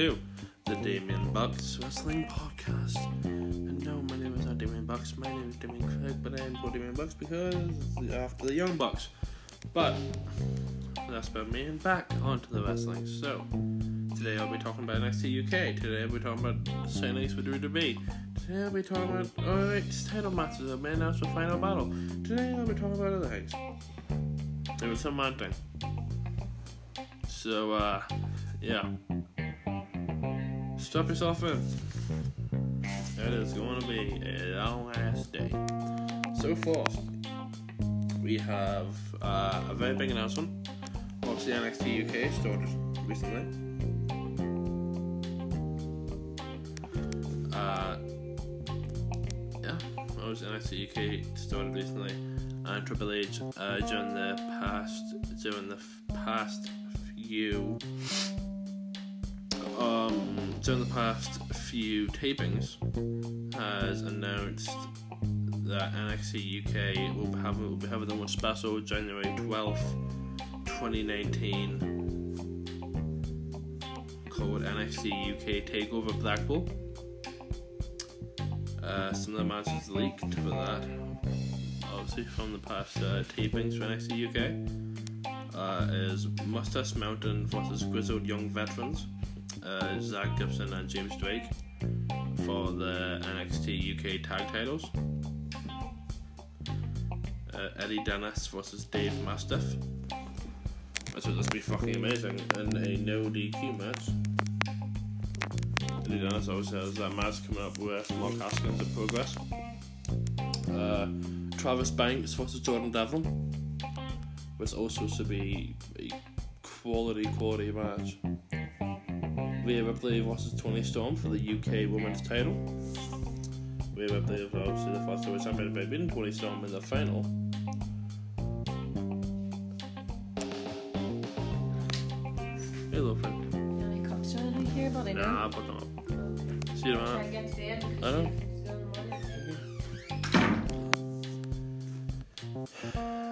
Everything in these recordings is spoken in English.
the Damien Bucks Wrestling Podcast. And no, my name is not Damien Bucks, my name is Damien Craig, but I am called Damien Bucks because after the Young Bucks. But that's about me and back onto the wrestling. So, today I'll be talking about NXT UK. Today I'll be talking about signings for WWE. Today I'll be talking about alright title matches that may announce the final battle. Today I'll be talking about other things. There was some ranting. So, uh, yeah. Strap yourself in. It is going to be a long ass day. So far, we have uh, a very big announcement. Obviously, NXT UK started recently. Uh, yeah, obviously NXT UK started recently, and Triple H uh, during the past during the f- past few um, during the past few tapings has announced that NXT UK will have will be having special January twelfth, twenty nineteen, called NXT UK Takeover Blackpool. Uh, some of the matches leaked for that, obviously from the past uh, tapings for NXT UK, uh, is Moustache Mountain versus Grizzled Young Veterans uh, Zack Gibson and James Drake for the NXT UK tag titles. Uh, Eddie Dennis versus Dave Mastiff. That's what this be fucking amazing in a no DQ match. Eddie Dennis always has that match coming up with Mark Haskins in progress. Uh, Travis Banks versus Jordan Devlin. Was also to be a quality, quality match. Rhea Ripley versus Toni Storm for the UK Women's title. Rhea Ripley is obviously the first ever champion by beating Toni Storm in the final. Hello, friend. Any cups or here, buddy? Nah, but no. See you tomorrow. I know.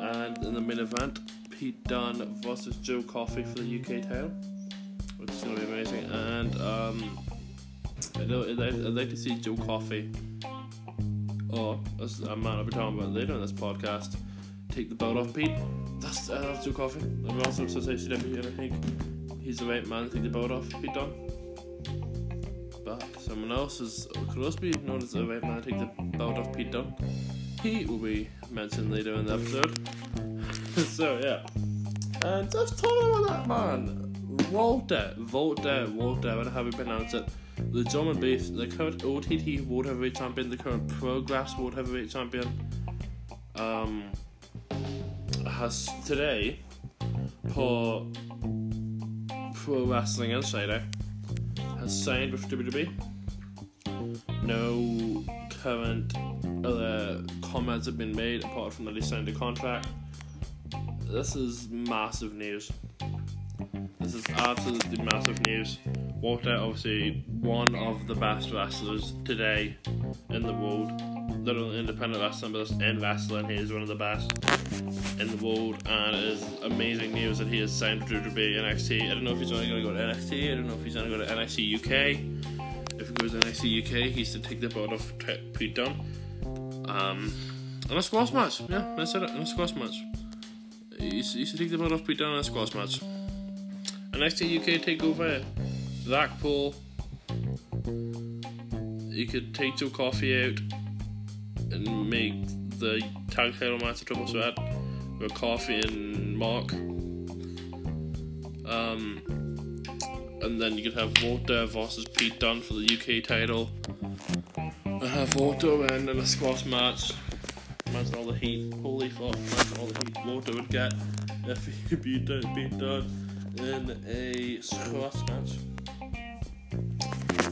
And in the main event, Pete Dunne versus Joe Coffey for the UK title, is going to be amazing. And um, I'd, I'd, like- I'd like to see Joe Coffey, or as a man I'll be talking about later in this podcast, take the belt off Pete. That's I love Joe Coffey. I'm also since ICW, and I think he's the right man to take the belt off Pete Dunne. But someone else is could also be known as the right man to take the belt off Pete Dunne. He will be mentioned later in the episode. so yeah. And just talking about that man. Walter, Walter, Walter, whatever how we pronounce it. The German beef, the current OTT World Heavyweight Champion, the current Progress World Heavyweight Champion, um, has today per Pro Wrestling Insider has signed with WWE. No current other comments have been made apart from that he signed a contract. This is massive news. This is absolutely massive news. Walter, obviously one of the best wrestlers today in the world. Only independent wrestling, but in wrestling, he is one of the best in the world, and it is amazing news that he has signed to WWE NXT. I don't know if he's only going to go to NXT. I don't know if he's going to go to NXT UK. If he goes to NXT UK, he's to take the belt off Pete Dunne. Um, in a squash match, yeah, said it, in a squash match. He's, he's to take the belt off Pete Dunne in a squash match. NXT UK takeover, Blackpool. You could take Joe Coffey out and make the tag title match a triple threat with Coffey and Mark. Um, and then you could have Walter versus Pete Dunne for the UK title. And have Walter win in a squash match. Imagine all the heat. Holy fuck, imagine all the heat Walter would get if he beat beat Dunne in a squash match.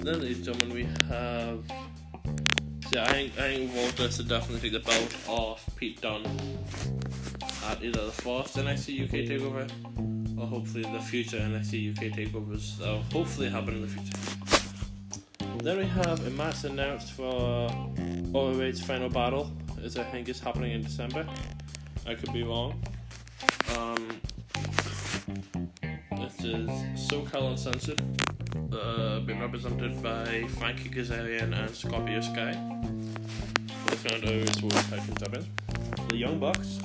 Then, and gentlemen, we have. Yeah, I think, I think Walter should definitely take the belt off Pete Dunne at either the first NXT UK takeover or hopefully the future NXT UK takeovers that will hopefully happen in the future. Then we have a match announced for ROH's final battle, which I think is happening in December. I could be wrong. Um, is SoCal Uncensored uh, been represented by Frankie Kazarian and Scorpio Sky. The World Tag Team Champions. The Young Bucks,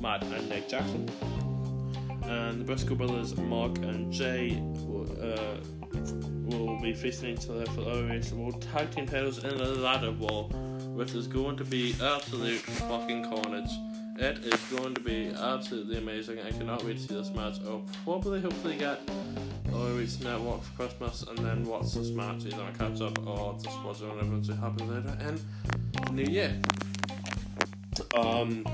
Matt and Nick Jackson. And the Briscoe brothers, Mark and Jay, will, uh, will be facing each other for the OWS World Tag Team titles in a ladder war, which is going to be absolute fucking carnage. It is going to be absolutely amazing. I cannot wait to see this match. I'll probably hopefully get OWS Network for Christmas and then watch this match either on catch up or just watch it whenever it happens later in New Year. Um,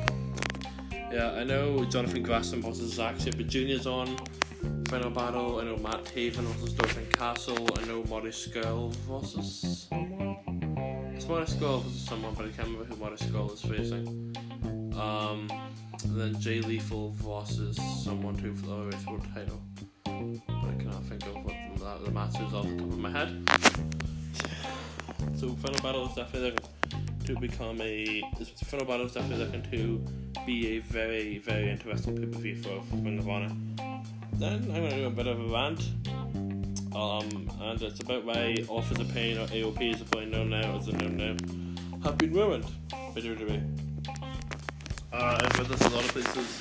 yeah, I know Jonathan Gresham versus Zack Sabre Jr.'s on Final Battle. I know Matt Taven versus Dalton Castle. I know Marty Scurll versus someone. It's Marty Scurll versus someone, but I can't remember who Marty Scurll is facing. Um, and then Jay Lethal versus someone too for the OWS World title. But I cannot think of what the, the match is off the top of my head. So Final Battle is definitely looking to become a. Final Battle is definitely looking to be a very very interesting pay per view for Ring of Honor. Then I'm going to do a bit of a rant. Um, and it's about why Authors of Pain or AOP as probably known now as a known now have been ruined by WWE. Uh, I've read this a lot of places.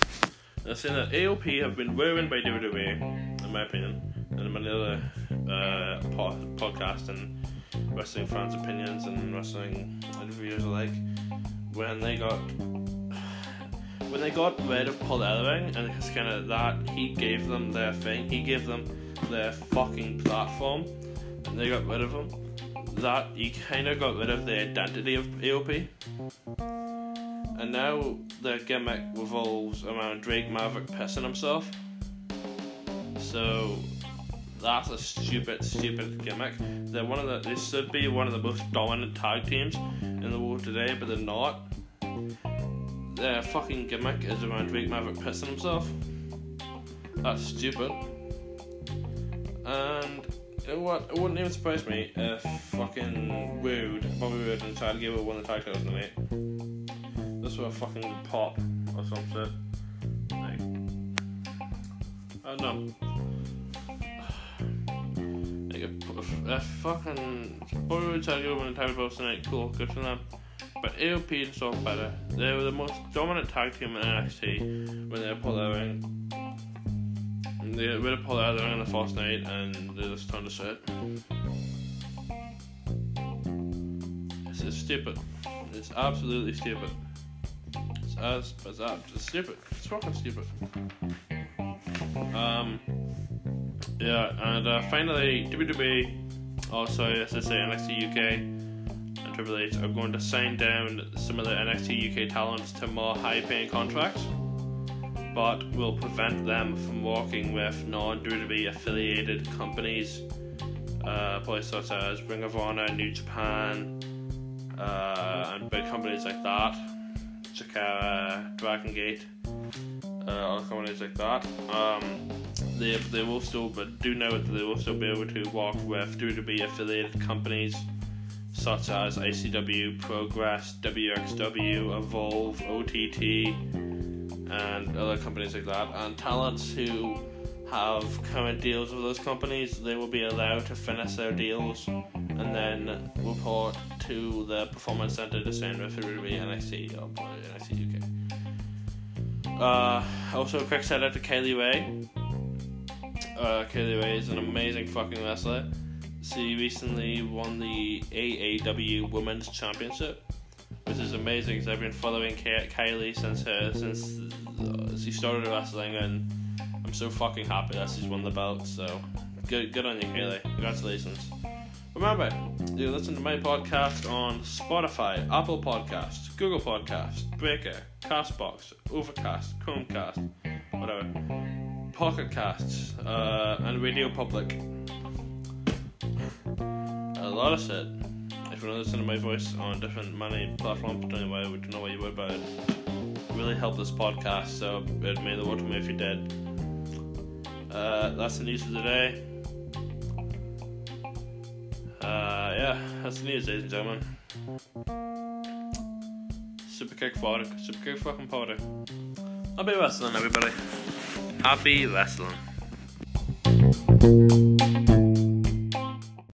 They're saying that AOP have been ruined by WWE, in my opinion, and many other uh, po- podcasts and wrestling fans' opinions and wrestling interviewers alike. When they got when they got rid of Paul Ellering and it's kind of that he gave them their thing, he gave them their fucking platform, and they got rid of him. That you kind of got rid of the identity of AOP and now the gimmick revolves around Drake Maverick pissing himself. So that's a stupid, stupid gimmick. They're one of the they should be one of the most dominant tag teams in the world today, but they're not. Their fucking gimmick is around Drake Maverick pissing himself. That's stupid. And know what? It wouldn't even surprise me if fucking Roode, Bobby Roode, and Chad Gable won the tag titles tonight were a fucking pop or some shit. Like, I don't know. Like a, a fucking tag over in the title post tonight, cool, good for them. But AOP and stuff better. They were the most dominant tag team in NXT when they were Paul Ellering. They got rid of Paul Ellering on the first night and they just turned to shit. It's stupid. It's absolutely stupid. As it's, uh, it's stupid. It's fucking stupid. Um. Yeah, and uh, finally, WWE, also say, NXT UK and Triple H are going to sign down some of the NXT UK talents to more high-paying contracts, but will prevent them from working with non-WWE affiliated companies, uh, places such as Ring of Honor, New Japan, uh, and big companies like that. Chikara, Dragon Gate, uh, other companies like that. Um, they, they will still, but do know that they will still be able to work with WWE affiliated companies such as ICW, Progress, WXW, Evolve, OTT, and other companies like that. And talents who have current deals with those companies, they will be allowed to finish their deals and then report to the Performance Center to send if it would be NXT or NXT UK. Uh, also, a quick shout out to Kaylee Rae. Uh, Kylie Rae is an amazing fucking wrestler. She recently won the AAW Women's Championship, which is amazing because I've been following Kaylee since her since uh, she started wrestling, and I'm so fucking happy that she's won the belt. So good, good on you, Kylie. Congratulations. Remember, you listen to my podcast on Spotify, Apple Podcasts, Google Podcasts, Breaker, Castbox, Overcast, Chromecast, whatever, Pocket Casts, uh, and Radio Public. A lot of shit. If you want to listen to my voice on different many platforms, don't know why, don't know what you would, but it really help this podcast, so it made the world to me if you did. Uh, that's the news of the day. Uh, yeah, that's the news, ladies and gentlemen. Super kick forward, super kick fucking powder. Happy wrestling, everybody. Happy wrestling.